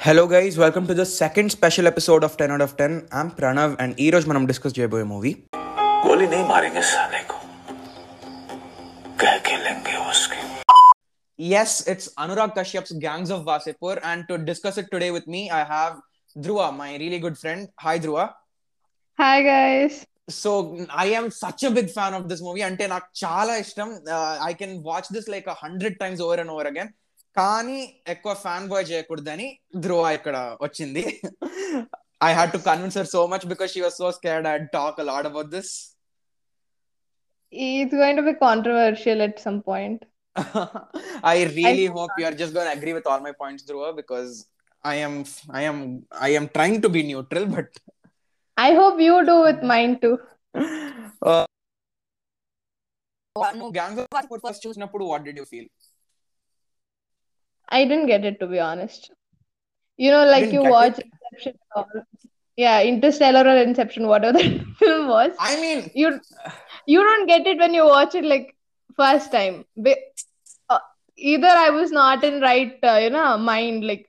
Hello guys welcome to the second special episode of ten out of ten I'm Pranav and ఈ రోజు మనం discuss చేయబోయే movie గోలీ నే మారేంగే సాలే కో కహ కే లెంగే ఉస్కి yes it's anurag kashyap's gangs of wasseypur and to discuss it today with me i have dhruva my really good friend hi dhruva hi guys so I am such a big fan of this movie అంటే నాకు చాలా ఇష్టం I can watch this like hundred times over and over again కానీ ఎక్కువ fan boy చేయకూడదని ధ్రువ ఇక్కడ వచ్చింది I had to convince her so much because she was so scared I talk a lot about this It's going to be controversial at some point. I really I- hope you are just going to agree with all my points, Dhruva, because I am, I am, I am trying to be neutral, but I hope you do with mine too. uh, నువ్వు Wasseypur first చూసినప్పుడు what did you feel? I didn't get it to be honest. You know, like you watch Inception or yeah, Interstellar or Inception, whatever the film was. I mean, You you don't get it when you watch it like first time. Be- uh, either I was not in right, uh, you know, mind. Like,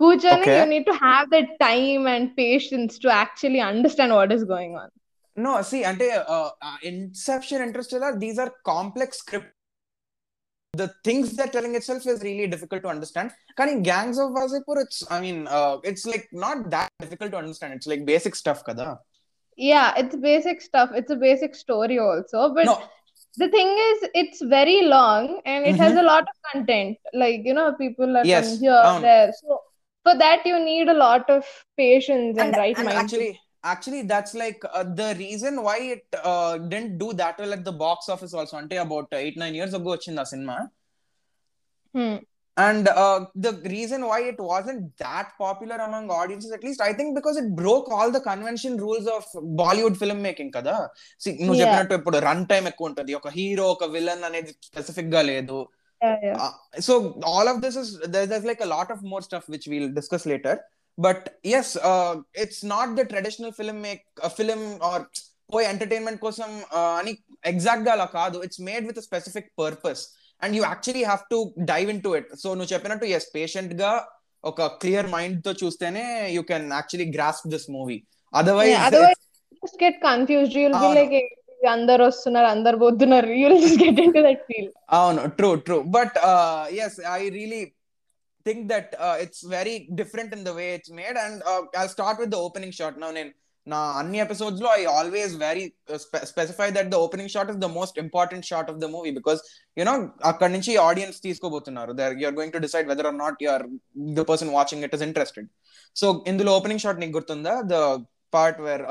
Kuchani, Okay. you need to have the time and patience to actually understand what is going on. no, see, అంటే uh, uh, Inception, Interstellar, these are complex script. The things they're telling itself is really difficult to understand. కానీ Gangs of Wasseypur, it's, I mean, uh, it's like not that difficult to understand. It's like basic stuff, kada. Yeah, it's basic stuff. It's a basic story also. But No, the thing is, it's very long and it has Mhm. a lot of content. Like, you know, people are Yes, from here, um, there. So for that, you need a lot of patience and, and, right and mind. actually actually that's like uh, the reason why it uh, didn't do that well at the box office also అంటే about eight nine years ago వచ్చింది ఆ సినిమా Hmm. and uh, the reason why it wasn't that popular among audiences at least i think because it broke all the convention rules of bollywood filmmaking కదా See, నువ్వు Yeah. చెప్పినట్టు ఇప్పుడు run time ఎక్కువ ఉంటుంది ఒక హీరో ఒక villain అనేది specific గా లేదు Yeah, yeah. uh, so all of this is there, there's like a lot of more stuff which but yes it's not the traditional film make film or పోయి entertainment కోసం అని ఎగ్జాక్ట్గా అలా కాదు it's made with specific purpose and you actually have to dive in to it so నువ్వు చెప్పినట్టు yes పేషెంట్గా ఒక క్లియర్ మైండ్తో చూస్తేనే you can actually grasp this movie otherwise get confused అందరు వస్తున్నారు అందరు పోతున్నారు. అవును true true but yes I really I really think that it's very different in the way it's made and I start with the opening shot now నేను నా అన్ని episodes లో I always very specify that the opening shot is the most important shot of the movie because you know అక్కడ నుంచి audience తీసుకోబోతున్నారు there you're going to decide whether are not your the person watching it is interested so ఇందులో opening shot నీకు గుర్తుందా the part where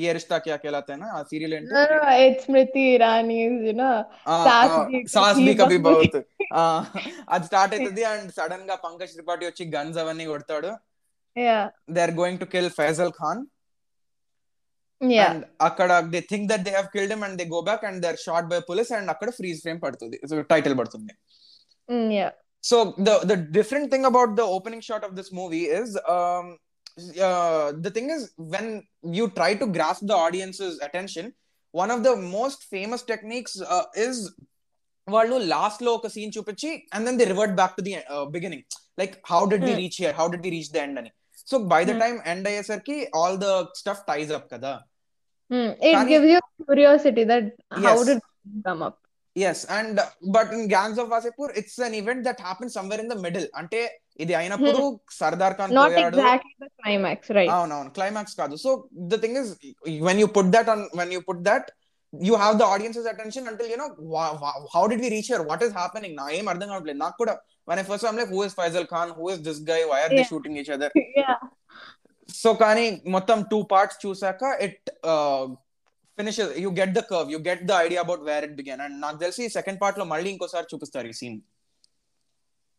ఏ రిష్తా క్యా కేలాతేనా ఆ serial ఏంటి no no it's Smriti Irani's you know sauce Bhi sauce Kabhi B Kabhi బహుత్. బహుత్ ఆ, అది స్టార్ట్ అవుతుంది అండ్ సడన్ గా పంకజ్ త్రిపాఠి వచ్చి గన్స్ అవన్నీ కొడతాడు yeah they are going to kill Faisal Khan yeah and అక్కడ they think that they have killed him and they go back and they are shot by police and అక్కడ ఫ్రీజ్ ఫ్రేమ్ పడుతుంది title పడుతుంది Mm, yeah so the the different thing about the opening shot of this movie is the thing is when you try to gross the audiences attention one of the most famous techniques is వాళ్ళు last లో ఒక scene చూపించి and then the revert back to the beginning like how did we Hmm. Reach here how did we reach the end అని so by the Hmm. Time end అయ్యేసరికి all the stuff ties up కదా Hmm. It కానీ- gives you curiosity that how Yes. yes and but in Gangs of Wasseypur it's an event that happen somewhere in the middle అంటే ఇది అయినప్పుడు Sardar Khan Not పోయాడు. exactly the climax, right? అవునవును climax కాదు. So the thing is when you put that when you put that you have the audiences attention until you know how did we reach here what is happening నా ఏం అర్థం కావట్లేదు. నాకు కూడా when I first I'm like who is Faisal Khan? Who is this guy? Why are they Yeah. shooting each other? Yeah. So కానీ మొత్తం two parts చూసాక it finish you get the curve you get the idea about where it began and నాకు తెలిసి second part లో మళ్ళీ ఇంకోసారి చూపిస్తారు ఈ scene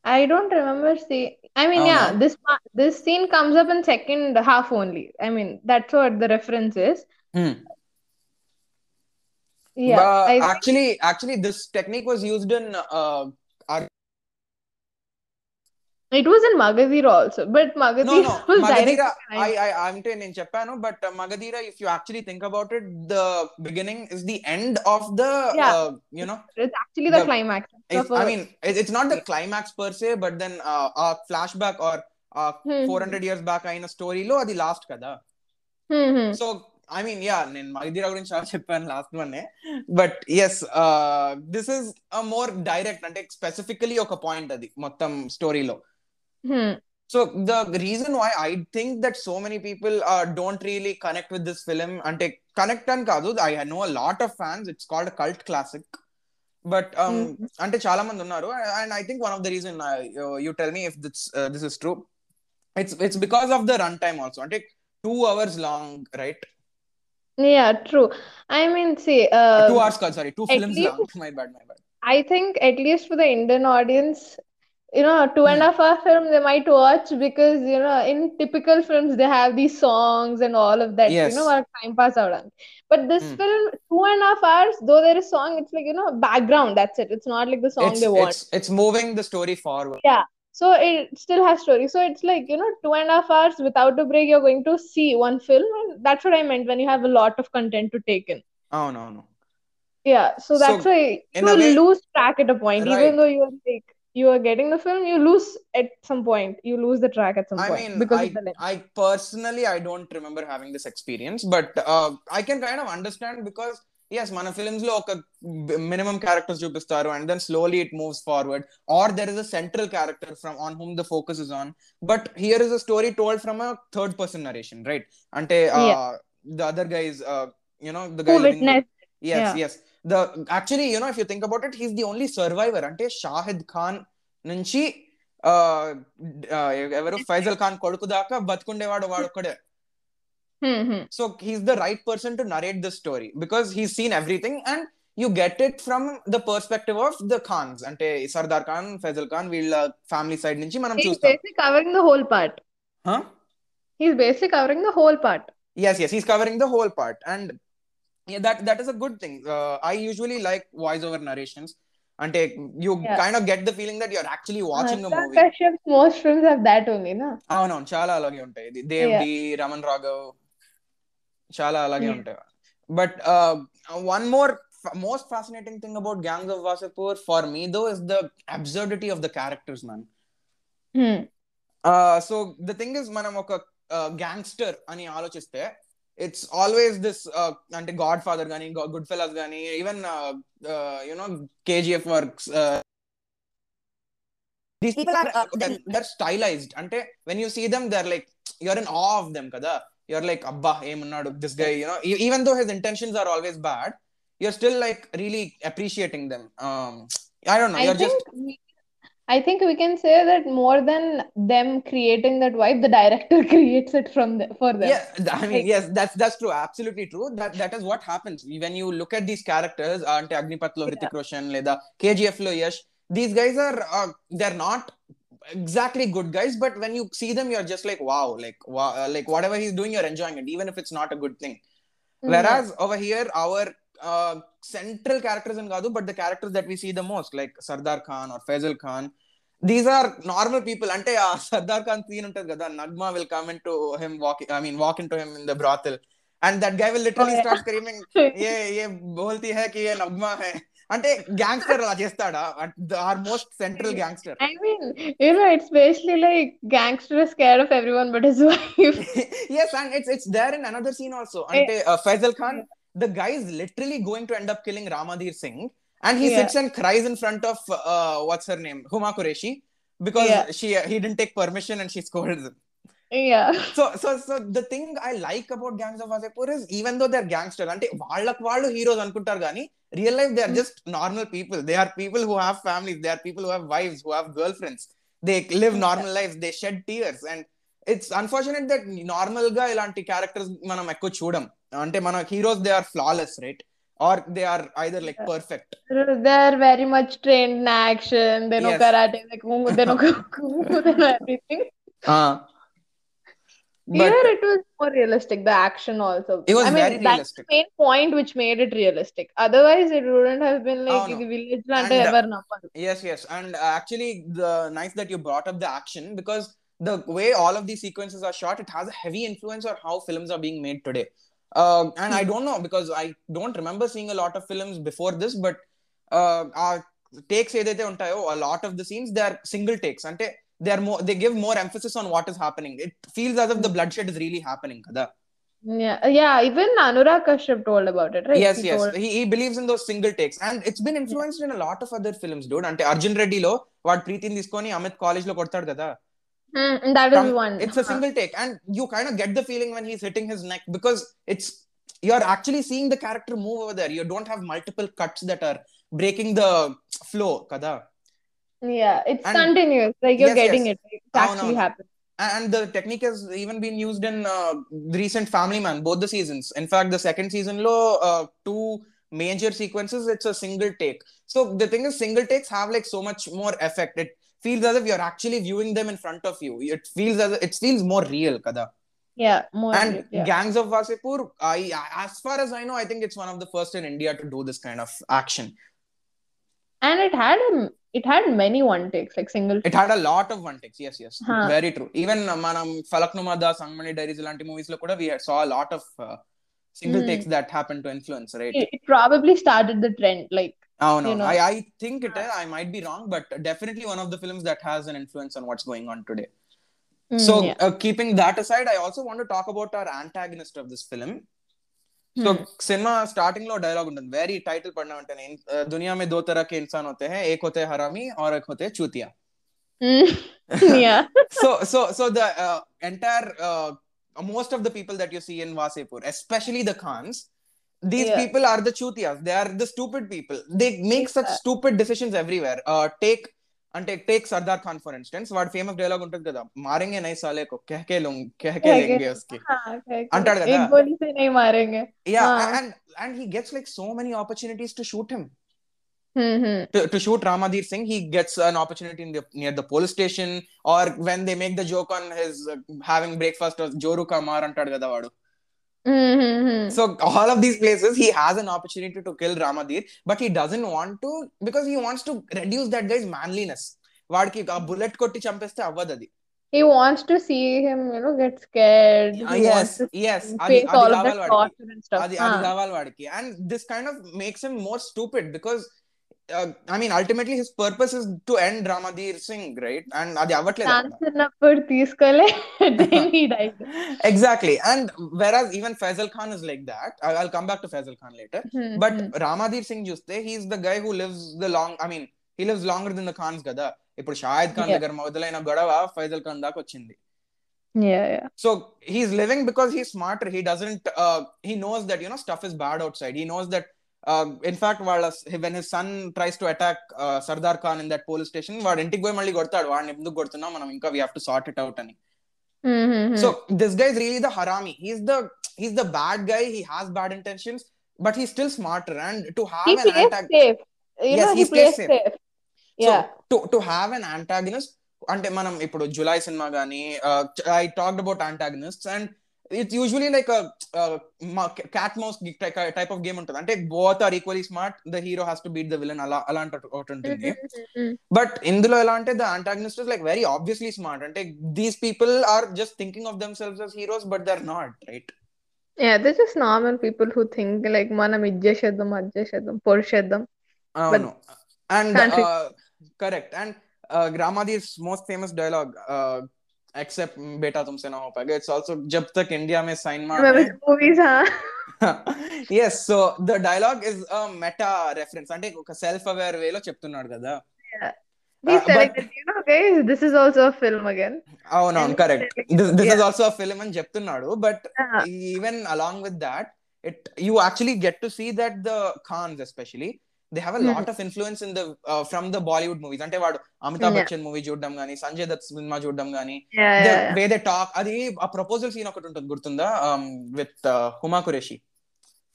I don't remember see I mean Oh, yeah no? this pa- this scene comes up in second half only. I mean that's what the reference is. Yeah. I think actually actually this technique was used in it was in Magadhira also, but no Magadhira no was Magadheera directed I by I అంటే నేను చెప్పాను but Magadheera if you actually think about it the beginning is the end of the Yeah. You know it's actually the the- climax it's, of I a- mean, it- it's not the climax per se, but then uh, a flashback or Hmm. Four hundred years back అయిన స్టోరీలో అది last కదా Hmm, hmm. So I mean yeah నేను మగధీరా గురించి చాలా చెప్పాను last one but yes this is more direct అంటే specifically ఒక పాయింట్ అది మొత్తం స్టోరీలో Hmm. So the reason why I think that so many people don't really connect with this film అంటే కనెక్ట్ అని కాదు I know lot of fans it's called cult classic but Mhm. అంటే చాలా మంది ఉన్నారు and I think one of the reason you tell me if this this is true it's it's because of the run time also అంటే two hours long right Yeah, true. I mean, see, two uh, hours కాదు sorry two at films least- long my bad my bad I think at least for the Indian audience, you know two and a hmm. half hour film they might watch because you know in typical films they have these songs and all of that yes. you know our time pass out. But this mm. film two and a half hours though there is song it's like you know background that's it. It's not like the song it's, they want. it's, it's moving the story forward. Yeah. So it still has story. So it's like you know two and a half hours without a break you're going to see one film and that's what i meant when you have a lot of content to take in. Oh no no. Yeah. So that's so, why you way, lose track at a point right. even though you're like you are getting the film, you lose at some point. You lose the track at some I point mean, because I, of the length. I personally, I don't remember having this experience, but uh, I can kind of understand because yes, మన films లో ఒక minimum characters చూపిస్తారు and then slowly it moves forward, or there is a central character from on whom the focus is on. But here is a story told from a third person narration, right? Ante uh, Yeah. the other guy is, uh, you the actually you know if you think about it he's the only survivor అంటే షాహిద్ ఖాన్ నుంచి ఎవరు? ఫైజల్ ఖాన్ కొడుకు దాకా బతుకుండేవాడు వాడు ఒక్కడే so he's the right person to narrate the story because he seen everything and you get it from the perspective of the Khans అంటే సర్దార్ ఖాన్ ఫైజల్ ఖాన్ వీళ్ళ ఫ్యామిలీ సైడ్ నుంచి మనం చూస్తాం. Covering the whole part he's basic covering the whole part yes yes he's covering the whole part and yeah, that that is a good thing uh, i usually like voice over narrations ante you Yeah. kind of get the feeling that you're actually watching a Anurag movie Kashyap's most films have that only, na? అవునవును చాలా అలాగే ఉంటాయి ఇది Dev Yeah. D Raman Raghav చాలా అలాగే. ఉంటాయి but one more most fascinating thing about Gangs of Wasseypur for me though is the absurdity of the characters Hmm. So the thing is మనం ఒక గ్యాంగ్స్టర్ అని ఆలోచిస్తే ఇట్స్ ఆల్వేస్ దిస్ అంటే గాడ్ ఫాదర్ కానీ good fellows కానీ even you know KGF works these people are there stylised అంటే when you see them there like you're in ఆ of them కదా యూఆర్ లైక్ అబ్బా ఏమన్నాడు this guy you know even though his intentions are always bad you're still like really appreciating them I don't know I you're think just we, I think we can say that more than them creating that vibe, the director creates it from the, for them. Yeah, I mean, yes, that's that's true. Absolutely true. That that is what happens when you look at these characters. Ante Agnipathlo, Hrithik Roshan, Leda, KGF lo, Yash. These guys are uh, they're not exactly good guys, but when you see them, you're just like wow, like wow, uh, like whatever he's doing, you're enjoying it, even if it's not a good thing. Mm-hmm. Whereas over here, our central characters in Gadu, but the characters that we see the most, like Sardar Khan or Faisal Khan, these are normal people అంటే ఆ Sardar Khan scene ఉంటుంది కదా Nagma will come in to him walk I mean walk in to him in the brothel and that guy will literally start screaming ఏ ఏ బోల్తీ హై కి ఏ నగ్మా హై అంటే గ్యాంగ్స్టర్ అలా చేస్తాడా or most central gangster I mean you know it's basically like gangster is scared of everyone but his wife yes and it's it's there in another scene also అంటే Faisal Khan the guy is literally going to end up killing Ramadhir Singh. And he sits and cries in front of uh, what's her name? Huma Qureshi. Because she uh, he didn't take permission and she scolded him. Yeah. So so so the thing I like about gangs of Wasseypur is even though they're gangsters, and heroes gani, real life they are just normal people. They are people who have families, they are people who have wives, who have girlfriends. They live normal lives, they shed tears. And it's unfortunate that normal guy characters manam echo chudam. అంటే మన heroes they are flawless right are they are either like perfect They're very much trained in action. They know Yes. karate, they know, they know kung fu, they know everything. But Here it was more realistic, the action also. It was I mean, very that's realistic. the main point which made it realistic. Otherwise, it wouldn't have been like అవును. the village అంటే And, uh, ఎవరు నమ్మరు. Yes, yes. And uh, actually, the nice that you brought up the action because the way all of these sequences are shot, it has a heavy influence on how films are being made today. Uh, and I don't know because I don't remember seeing a lot of films before this, but uh, our takes ఏదైతే ఉంటాయో a lot of the scenes they are single takes అంటే they are more they give more emphasis on what is happening it feels as if the bloodshed is really happening kada Yeah, yeah. Even Anurag Kashyap told about it, right? yes He yes told- he, he believes in those single takes and it's been influenced in a lot of other films dude అంటే అర్జున్ రెడ్డిలో వాడు ప్రీతిని తీసుకొని అమిత్ కాలేజ్లో కొడతాడు కదా Mm, that is one. It's a single take, and you kind of get the feeling when he's hitting his neck because it's you're actually seeing the character move over there. You don't have multiple cuts that are breaking the flow, kada. Yeah, it's and, continuous. Like you're yes, getting yes. it. It's oh, actually no. happening. And the technique has even been used in uh, recent Family Man, both the seasons. In fact, the second season, low uh, two major sequences, it's a single take. So the thing is, single takes have like so much more effect. It feels as if you're actually viewing them in front of you it feels as it feels more real kada Yeah, more. and real, yeah. gangs of wasseypur i as far as i know i think it's one of the first in india to do this kind of action And it had a, it had many one takes, like single. it had a lot of one takes yes yes Huh. very true even manam falaknuma da sangmani diaries movies lo kuda we saw a lot of uh, single Hmm. takes that happened to influence right It, it probably started the trend. Like, Oh no, you know? I, I think it is. I might be wrong, but definitely one of the films that has an influence on what's going on today. Mm, so, yeah. uh, keeping that aside, I also want to talk about our antagonist of this film. So cinema starting లో dialogue ఉంటుంది very title పడినా ఉంటుంది దునియా మే దో తరహ కే ఇన్సాన్ హోతే హై ఏక్ హోతే హరామి ఆర్ ఏక్ హోతే చూతియా so so so the entire most of the people that you see in Wasseypur especially the Khans see in Vasepur, especially the Khans, these Yeah. people are the chutias. They are the stupid people. They make such Yeah. stupid decisions everywhere. Uh, take అంటే take Sardar Khan for instance వాడు famous dialogue ఉంటుంది కదా మారేంగే నై సాలే కో కెహకే Loong కెహకే Kehke- Lenge ఉస్కి हाँ, okay, okay. अंटाड़ गया एक था। गोली से नहीं मारेंगे యా हाँ. And and he gets like so many opportunities to shoot him hmm hmm to, to shoot Ramadir Singh, he gets an opportunity in the, near the police station, or when they make the joke on his uh, having breakfast or Joru Kamar antadu kada vaadu. Mm-hmm. So all of these places, he has an opportunity to kill Ramadhir, but he doesn't want to because he wants to reduce that guy's manliness. వాడికి ఆ bullet కొట్టి చంపేస్తే అవ్వదు అది he wants to see him, you know, get scared. Ah, yes, yes. Face all of that torture stuff. Adi, adi huh. Ah. And this kind of makes him more stupid because stupid because I mean ultimately his purpose is to end రామధీర్ Singh right and అది అవ్వట్లేదు అక్కడ. Chance ఉన్నప్పుడు తీసుకోలే then he died exactly and whereas even faisal khan is like that I- i'll come back to faisal khan later Hmm, but hmm. ramadir singh చూస్తే he's the guy who lives the long i mean he lives longer than the khans కదా ఇప్పుడు Shahid Khan Yeah. దగ్గర మొదలైన గొడవ ఫైజల్ ఖాన్ దాకా వచ్చింది yeah yeah so he's living because he's smarter he doesn't uh, he knows that you know stuff is bad outside he knows that uh, in fact వాళ్ళ when his son tries to attack uh, Sardar Khan in that police station వాడు ఇంటికి పోయి మళ్ళీ కొడతాడు వాడిని ఎందుకు కొడుతున్నాం మనం ఇంకా we have to sort it out అని Hmm, hmm, hmm. So this guy is really the harami. He's the he's the bad guy. He has bad intentions, but he's still smarter. And to have he an plays antagonist, safe you Yes, know he he plays plays safe. safe so yeah to to have an antagonist, అంటే మనం ఇప్పుడు July cinema కానీ I talked about అంటాగనిస్ట్స్ and it's usually like cat mouse type of game ఉంటుంది. అంటే both are equally smart the hero has to beat the villain అలా అలాంటి ఒకటి ఉంటుంది. బట్ ఇందులో ఎలా అంటే the antagonist is like very obviously smart అంటే these people are just thinking of themselves as heroes but they are not right yeah they're just normal people who think like మనం ఇది చేసేద్దాం అది చేసేద్దాం పొడిచేద్దాం. అవును. And. Correct and గ్రామాదీస్ most famous dialogue except बेटा तुमसे ना हो पाएगा इट्स आल्सो जब तक इंडिया में साइन मार movies yes so the dialogue is a meta reference అంటే ఒక సెల్ఫ్ అవేర్ వేలో చెప్తున్నాడు కదా He's Uh, telling but- that, you know, guys, this is also a film again. అవునవును And- correct this this Yeah. Is also film అని చెప్తున్నాడు but Uh, even along with that it you actually get to see that the Khans especially they have a Mhm. Lot of influence in the from the Bollywood movies అంటే వాడు Amitabh Yeah. Bachchan movie చూడడం గానీ Sanjay Dutt cinema చూడడం గానీ yeah, yeah, yeah. Way they talk అది ఆ proposal scene ఒకటి ఉంటుంది గుర్తుందా విత్ హుమా కురేషి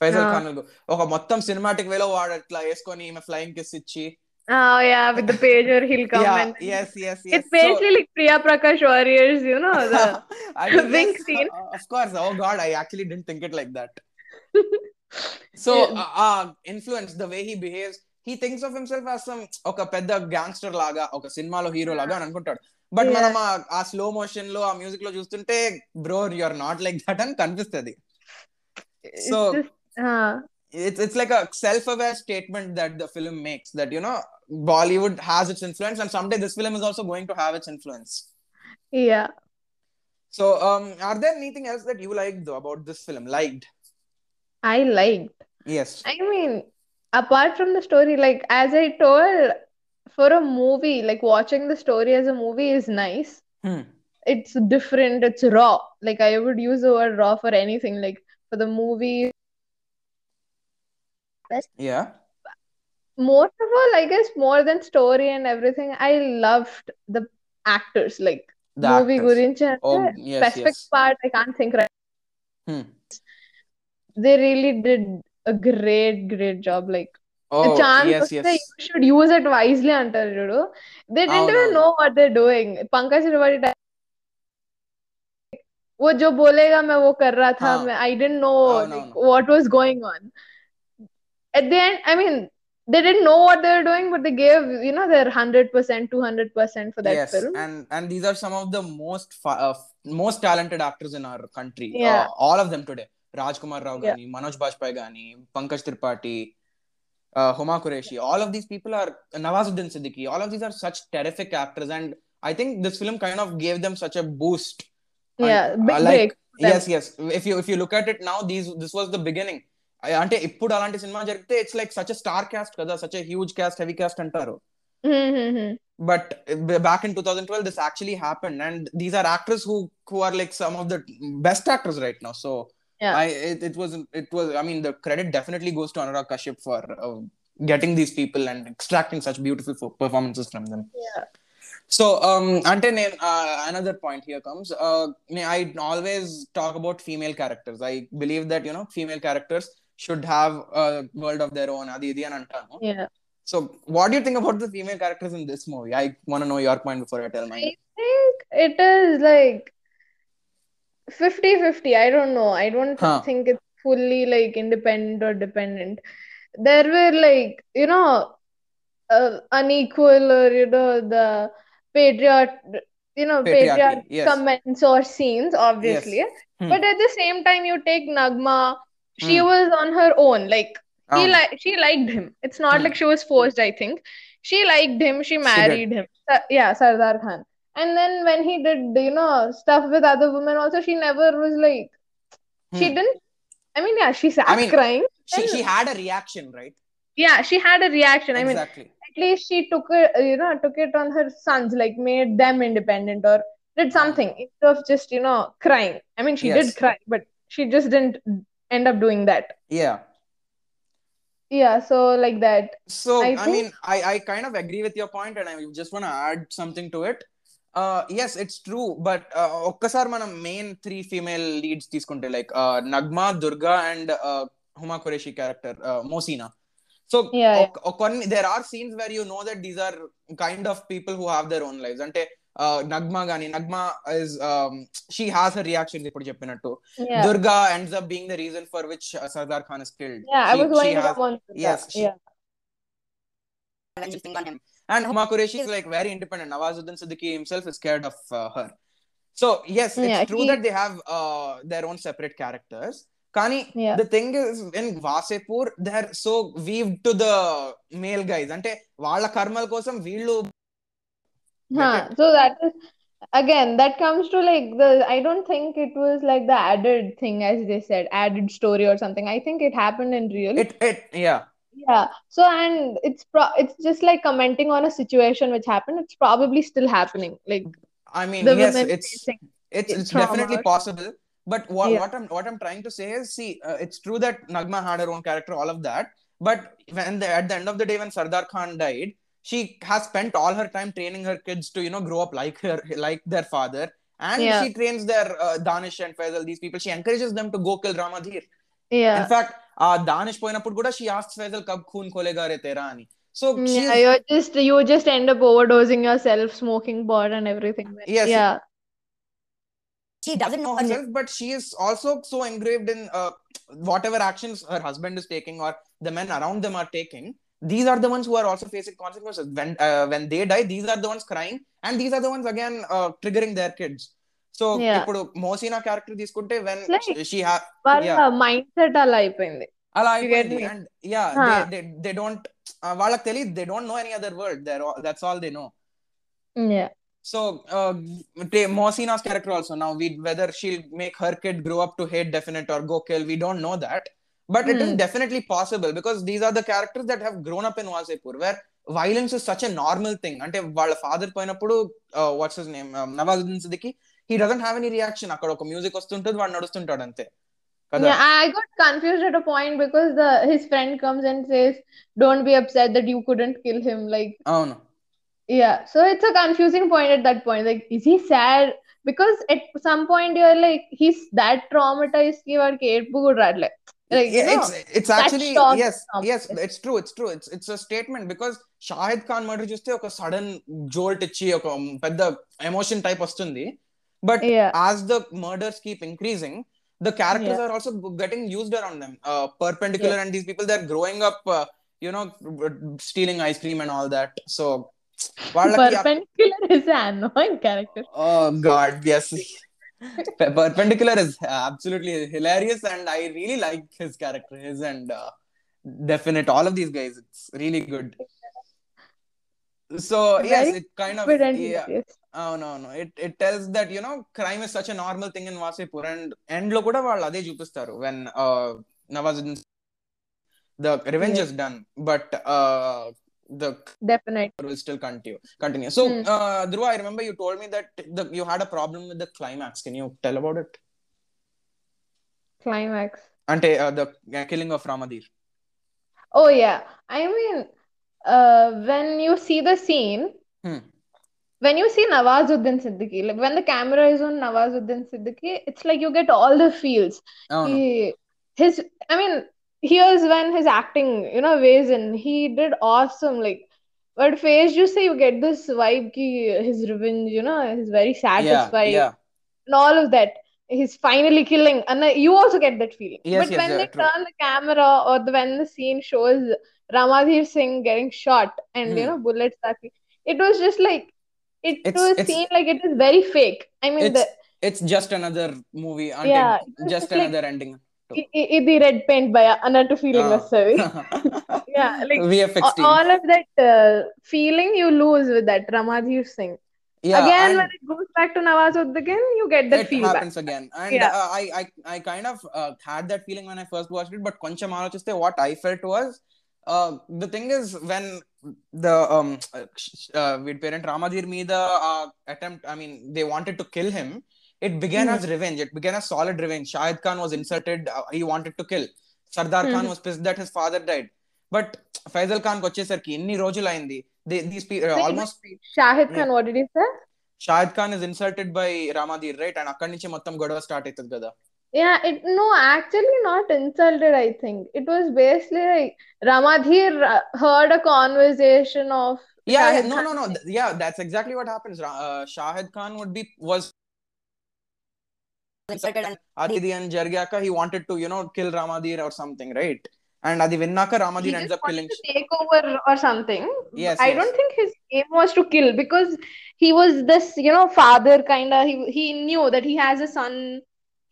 ఫైజల్ Ah. ఖాన్ ఒక మొత్తం సినిమాటిక్ వేలో వాడు అట్లా వేసుకొని ఈమె ఫ్లయింగ్ కిస్ ఇచ్చి Oh, yeah, with the pager, he'll come and yes yes yes it's basically like Priya Prakash Warriors, you know, the I mean, wing yes, scene. uh, of course. Oh God, I actually didn't think it like that. So, Yeah. uh, uh, influence the way he behaves. He thinks of himself as some ఒక పెద్ద gangster లాగా ఒక సినిమాలో hero లాగా అని అనుకుంటాడు but Yeah. మనం ఆ- ఆ స్లో మోషన్ లో ఆ మ్యూజిక్ లో చూస్తుంటే bro you are not like that అని కనిపిస్తుంది it's So- just, uh, it's it's like a self-aware statement that the film makes that you know Bollywood has its influence and someday this film is also going to have its influence. Yeah. So um are there anything else that you liked though about this film? Liked? I liked. Yes. I mean, apart from the story, like as I told, for a movie, like watching the story as a movie is nice. Hmm. It's different, it's raw. Like I would use the word raw for anything. Like for the movie. Yeah. Most of all, I guess more than story and everything, I loved the actors. Like the movie actors. Gurincha, oh, yes, specific yes. part I can't think right. Hmm They really did a great, great job. Like Oh chance yes, వస్తే yes. You should use it wisely అంటారు చూడు they didn't అవునవును. even know what they're doing Pankaj Tripathi type- वो जो बोलेगा मैं वो कर रहा था हाँ. मैं आई didn't know అవునవును. like what was going on at the end I mean they didn't know what they were doing but they gave you know their 100% 200% for that yes, film and and these are some of the most fa- uh, most talented actors in our country. Yeah. Uh, all of them today. Rajkumar Rao Yeah. gani, Manoj Bajpayee gani, Pankaj Tripathi, uh, Huma Qureshi. All of these people are Nawazuddin Siddiqui. All of these are such terrific actors, and I think this film kind of gave them such a boost. And, yeah big uh, like break for them. yes, yes. If you if you look at it now, these this was the beginning. I- అంటే ఇప్పుడు అలాంటి cinema జరిగితే it's like such star cast కదా such huge cast heavy cast అంటారు Hmm, hmm, hmm. but uh, back in 2012 this actually happened and these are actors who who are like some of the best actors right now so yeah. I it, it wasn't it was i mean the credit definitely goes to anurag kashyap for uh, getting these people and extracting such beautiful performances from them. Yeah. So um ante uh, another point here comes. Uh i always talk about female characters? I believe that you know female characters should have a world of their own adi and anta yeah. So what do you think about the female characters in this movie? I want to know your point before i tell mine. I think it is like 50 50 i don't know i don't huh. think it's fully like independent or dependent there were like you know uh, unequal or you know the patriot you know patriot yes. comments or scenes obviously yes. hmm. but at the same time you take nagma she hmm. was on her own like um. he li- she liked him it's not hmm. like she was forced i think she liked him she married she him yeah sardar khan and then when he did, you know, stuff with other women also, she never was like she Hmm. didn't I mean, yeah, she sat I mean, crying. she she had a reaction, right? Yeah, she had a reaction. I mean, exactly. at least she took it, you know, took it on her sons, like made them independent or did something instead of just, you know, crying. I mean, she Yes. did cry, but she just didn't end up doing that. Yeah. Yeah, so like that. So I I, think- mean, I I kind of agree with your point, and I just want to add something to it. Uh, yes, it's true, but uh, ఒక్కసారి మనం main three female leads తీసుకుంటే like Nagma Durga and Huma Qureshi character Mohsina so Yeah, yeah. కొన్ని there are scenes where you know that these are kind of people who have their own lifes అంటే నగ్మా గాని Nagma is she has her reaction ఇప్పుడు చెప్పినట్టు Yeah. Durga ends up being the reason for which Sardar Khan is killed Yeah, I was going to come on to yes, and Huma Qureshi is like very independent. Nawazuddin Siddiqui himself is scared of uh, her. So yes, it's yeah, true he... that they have uh, their own separate characters. Kani, yeah. the thing is in Wasseypur, they're so weaved to the male guys. Ante వాళ్ళ కర్మల కోసం వీళ్ళు so that is again that comes to like the i don't think it was like the added thing as they said added story or something i think it happened in real it it yeah yeah. So and it's pro it's just like commenting on a situation which happened. It's probably still happening. Like I mean the yes it's it's it's definitely possible but what, Yeah. what i'm what i'm trying to say is see uh, it's true that nagma had her own character all of that but when the, at the end of the day when sardar khan died she has spent all her time training her kids to you know grow up like her like their father and Yeah. she trains their uh, danish and faisal these people she encourages them to go kill ramadhir yeah. in fact uh, danish పోయినప్పుడు కూడా she asks faisal kab khoon kholega re tera ani so Mm, she's Yeah, you're just you just end up overdosing yourself, smoking pot and everything. Yes. Yeah. she doesn't know herself, but she is also so engraved in uh, whatever actions her husband is taking or the men around them are taking. These are the ones who are also facing consequences. When uh, when they die, these are the ones crying, and these are the ones again uh, triggering their kids. So ఇప్పుడు Mohsina character తీసుకుంటే when she వాళ్ళ mindset అలా అయిపోయింది. అలా అయిపోయింది and yeah they don't వాళ్ళకి తెలియదు they don't know any other word there that's all they know so Mohsina's character also now we whether she'll make her kid grow up to hate definite or go kill we don't know that but it is definitely possible because these are the characters that have grown up in Wasseypur where violence is such a normal thing అంటే వాళ్ళ father పోయినప్పుడు what's name Nawazuddin Siddiqui he doesn't have any reaction అక్కడ ఒక music వస్తుంటుంది వాడు నడుస్తుంటాడు అంతే కదా Yeah, I got confused at a point because the his friend comes and says, "Don't be upset that you couldn't kill him." Like, అవును yeah, so it's a confusing point at that point. Like, is he sad? Because at some point you're like, he's that traumatized ki వాడికి ఏడుపు కూడా రాట్లే. Like, you Yeah, know, it's it's actually shock yes comes. yes it's true it's true it's it's a statement because Shahid Khan murder చూస్తే ఒక sudden jolt ఇచ్చి ఒక పెద్ద emotion type వస్తుంది but yeah. as the murders keep increasing, the characters yeah. are also getting used around them. Uh, perpendicular yeah. and these people they're growing up, uh, you know, stealing ice cream and all that. So perpendicular is an annoying character. Oh God, yes. perpendicular is absolutely hilarious, and I really like his character. His and uh, definite all of these guys. It's really good so yes it kind of yeah. yes. oh no no. It it tells that you know crime is such a normal thing in wasseypur and end lo kuda vallu ade chupistaru when uh, nawazuddin the revenge yeah. is done but uh, the definite. will still continue continue. So mm. uh dhruva i remember you told me that the, you had a problem with the climax. Can you tell about it? Climax. Ante uh, the uh, killing of ramadhir oh yeah. I mean uh, when you see the scene, hmm. when you see Nawazuddin Siddiqui, like when the camera is on Nawazuddin Siddiqui, it's like you get all the feels. Oh, he, no. His, I mean, here's when his acting, you know, weighs in. He did awesome. Like, but face you say you get this vibe ki his revenge, you know, is very satisfied, yeah, yeah. and all of that He's finally killing, and uh, you also get that feeling. Yes, But yes, when yeah, they true. turn the camera or the, when the scene shows Ramadhir Singh getting shot and you Hmm. know bullets starting, it was just like it It's- was it's- seen like it is very fake. I mean, it's the it's just another movie ante Yeah, it was just just like- another ending i- i- ఇది red paint భయ అన్నట్టు feeling Ah. వస్తుంది Yeah, like, vfx A- team all of that uh, feeling you lose yeah, again when it goes back to Nawazuddin, you get that it feel happens back. again and yeah. uh, I, I i kind of uh, had that feeling when i first watched it but koncham aalochiste what i felt was uh, the thing is when the um uh, with uh, parent ramadhir meeda uh, attempt i mean they wanted to kill him it began mm. as revenge it began as solid revenge shahid khan was inserted uh, he wanted to kill sardar mm. khan was pissed that his father died but Faizal Khan కి వచ్చేసరికి ఎన్ని రోజులు అయింది these almost Shahid Khan, what did he say? Shahid Khan is insulted by రామాధీర్ right and అక్కడి నుంచి మొత్తం గొడవ start అవుతుంది కదా Yeah, it no, actually not insulted, I think. It was basically like Ramadhir uh, heard a conversation of Yeah, yeah, Shahid no, Khan. no, no. th- Yeah, that's exactly what happens. Ra- Uh, Shahid Khan would be was insulted and Aditi and Jargyaka, he wanted to, you know, kill Ramadir or something, right? and Adi విన్నాక Ramaji ends up killing to take over or something. Yes i yes. don't think his aim was to kill because he was this you know father kind of he, he knew that he has a son.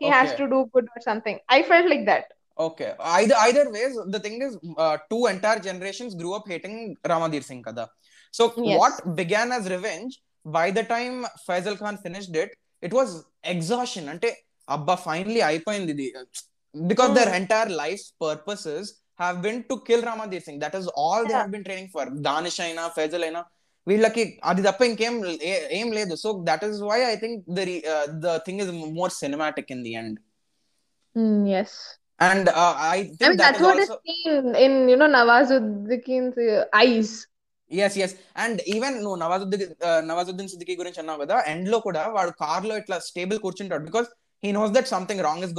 He okay. has to do good or something. I felt like that. Okay. Either either ways the thing is uh, two entire generations grew up hating ramadhir singh kada so yes. what began as revenge by the time faisal khan finished it it was exhaustion. అంటే అబ్బా finally అయిపోయింది ఇది because their entire life's purposes have been to kill Ramadhir Singh. That is all they have been training for. Danishaina, Fezalaina. We lucky Adi Dapping came eh, aim later. So that is why I think the uh, the thing is more cinematic in the end. Hmm, yes. And uh, I think I mean, that's is what seen in you know Nawazuddin's eyes. Yes yes and even నువ్వు నవాజుద్దీన్ నవాజుద్దీన్ సిద్దికి గురించి అన్నావు కదా end లో కూడా వాడు car లో ఇట్లా stable కూర్చుంటాడు because he knows that something wrong is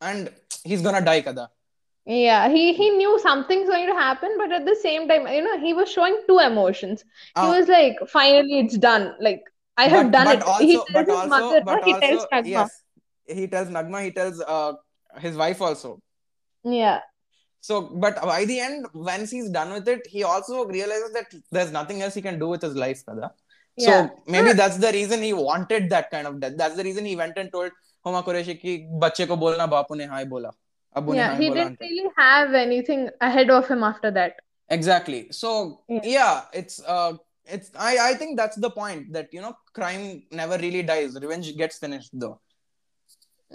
and he's gonna die kada. Yeah he he knew something's going to happen but at the same time you know he was showing two emotions. He ah. was like finally it's done. Like i but, have done it. he tells his mother he tells nagma he tells nagma he tells uh, his wife also. Yeah. So but by the end once he's done with it he also realizes that there's nothing else he can do with his life kada. Yeah. so maybe that's the reason he wanted that kind of death. That's the reason he went and told he didn't really have anything ahead of him after that. Exactly. So yeah it's uh, it's I I think that's the point that you know crime never really dies. Revenge gets finished though.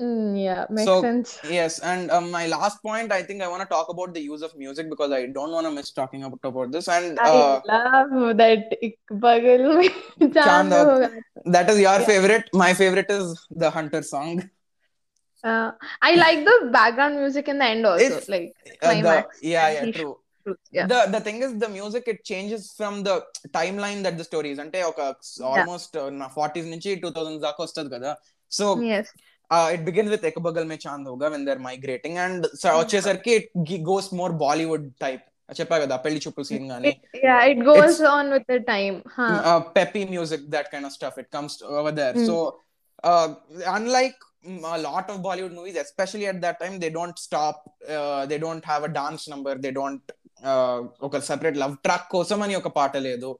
Mm, yeah, makes So, sense. Yes, and um, my last point, I think I want to talk about the use of music because I don't want to miss talking about, about this. And I uh, love that ik bagal mein Chand chand Ho- hoga. that is your Yeah. favorite. My favorite is the Hunter song. Uh, I like the background music in the end also, It's- like Uh, the, yeah, yeah, true. Yeah. The the thing is, the music it changes from the timeline that the story is. అంటే ఒక almost forties నుంచి two thousand దాకా వస్తుంది కదా so Yes. It begins with ఎకబగల్ May Chand Hoga when there migrating and వచ్చేసరికి it goes more Bollywood type చెప్పా కదా పెళ్లి చూపుల సీన్ గానీ It, yeah, it goes It's- on with the time. Huh. uh, peppy music, that kind of stuff. It comes to- over there. Mm. So, uh, unlike mm, a lot of Bollywood movies, especially at that time, they don't stop. Uh, they don't have a dance number. They don't uh, ఒక separate love track కోసం అని ఒక పాట లేదు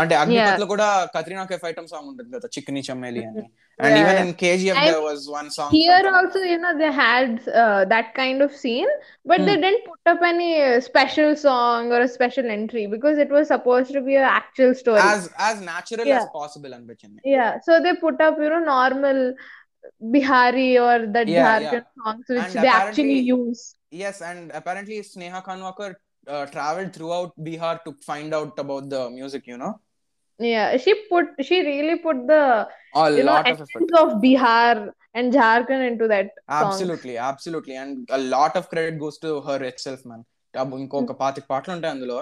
అంటే అగ్నిపథ్ లో కూడా Katrina Kaif item song ఉంటుంది కదా చిక్ని చమ్మేలి అని and even in KGF there was one song here also you know they had that kind of scene but they didn't put up any special song or special entry because it was suppose to be a actual story as as natural as possible అనిపించింది yeah so they put up you know normal Bihari or that Jharkhand songs which they actually use yes and apparently sneha khanwalkar uh, traveled throughout Bihar to find out about the music, you know. Yeah, she put she really put the A you know lot of effort. essence of Bihar and Jharkhand into that song. Absolutely, absolutely. And a lot of credit goes to her itself, man. అబ్బో, ఇంకొక పాతిక పాటలు ఉంటాయి అందులో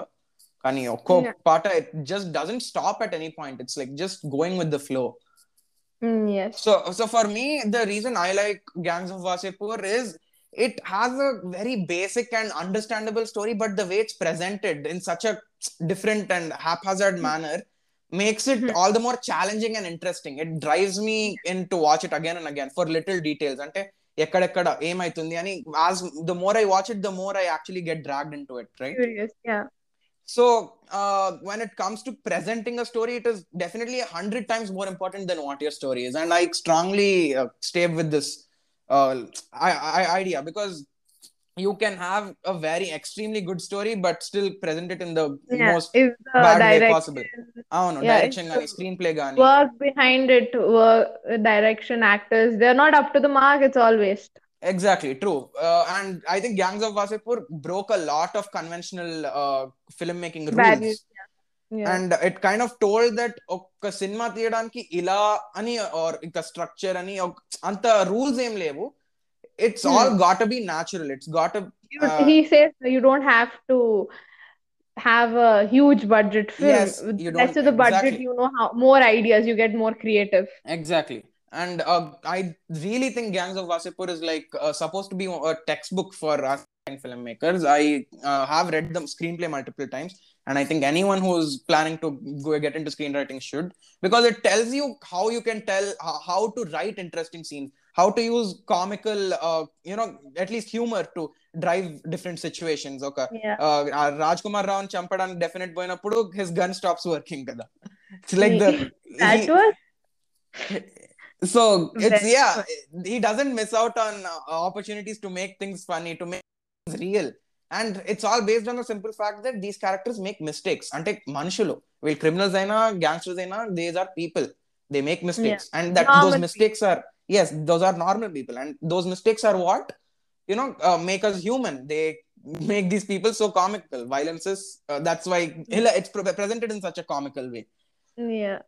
కానీ ఒక్కో Yeah. పాట it just doesn't stop at any point it's like just going with the flow Mm, yes. So, so for me, the reason I like Gangs of Wasipur is it has a very basic and understandable story, but the way it's presented in such a different and haphazard manner makes it Hmm. all the more challenging and interesting. It drives me in to watch it again and again for little details. అంటే ఎక్కడెక్కడ ఏమైతుంది అని as the more I watch it, the more I actually get dragged into it, right? Curious. Yeah. So uh, when it comes to presenting a story, it is definitely a hundred times more important than what your story is, and I strongly uh, stay with this uh, I- I- idea because you can have a very extremely good story but still present it in the yeah, most the bad way possible అవును direction కానీ screenplay work behind it, work, direction, actors—they're not up to the mark. It's all waste. Exactly, true. Uh, and I think Gangs of Wasseypur broke a lot of conventional uh, filmmaking rules. And it kind of told that ఒక cinema తీయడానికి ఇలా అని are ఇంకా anta rules అంత levo. It's hmm. all gotta be natural. It's gotta. Uh, he says you don't have to have a huge budget film. Yes, you don't, to the budget you know how more ideas you get more creative. Exactly. And uh, i really think gangs of wasseypur is like uh, supposed to be a textbook for us filmmakers. I uh, have read the screenplay multiple times and i think anyone who's planning to go get into screenwriting should because it tells you how you can tell how, how to write interesting scenes how to use comical uh, you know at least humor to drive different situations okay Yeah. uh, Raj Kumar రావు చంపడానికి definite పోయినప్పుడు his gun stops working కదా it's like the That was so it's Very yeah he doesn't miss out on uh, opportunities to make things funny to make things real and it's all based on the simple fact that these characters make mistakes అంటే మనుషులు వీళ్ళు criminals అయినా gangsters అయినా these are people they make mistakes and that Normal those mistakes are yes those are normal people and those mistakes are what you know uh, make us human they make these people so comical violence is uh, that's why it's pre- presented in such a comical way yeah.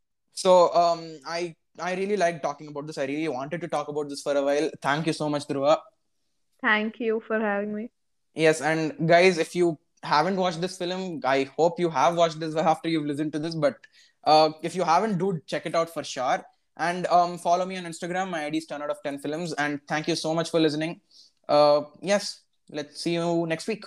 so um, I I really like talking about this. I really wanted to talk about this for a while. Thank you so much, Dhruva. Thank you for having me. Yes, and guys, if you haven't watched this film, I hope you have watched this after you've listened to this. But uh, if you haven't, dude, check it out for sure. And um, follow me on Instagram. My ID is 10 out of 10 films. And thank you so much for listening. Uh, yes, let's see you next week.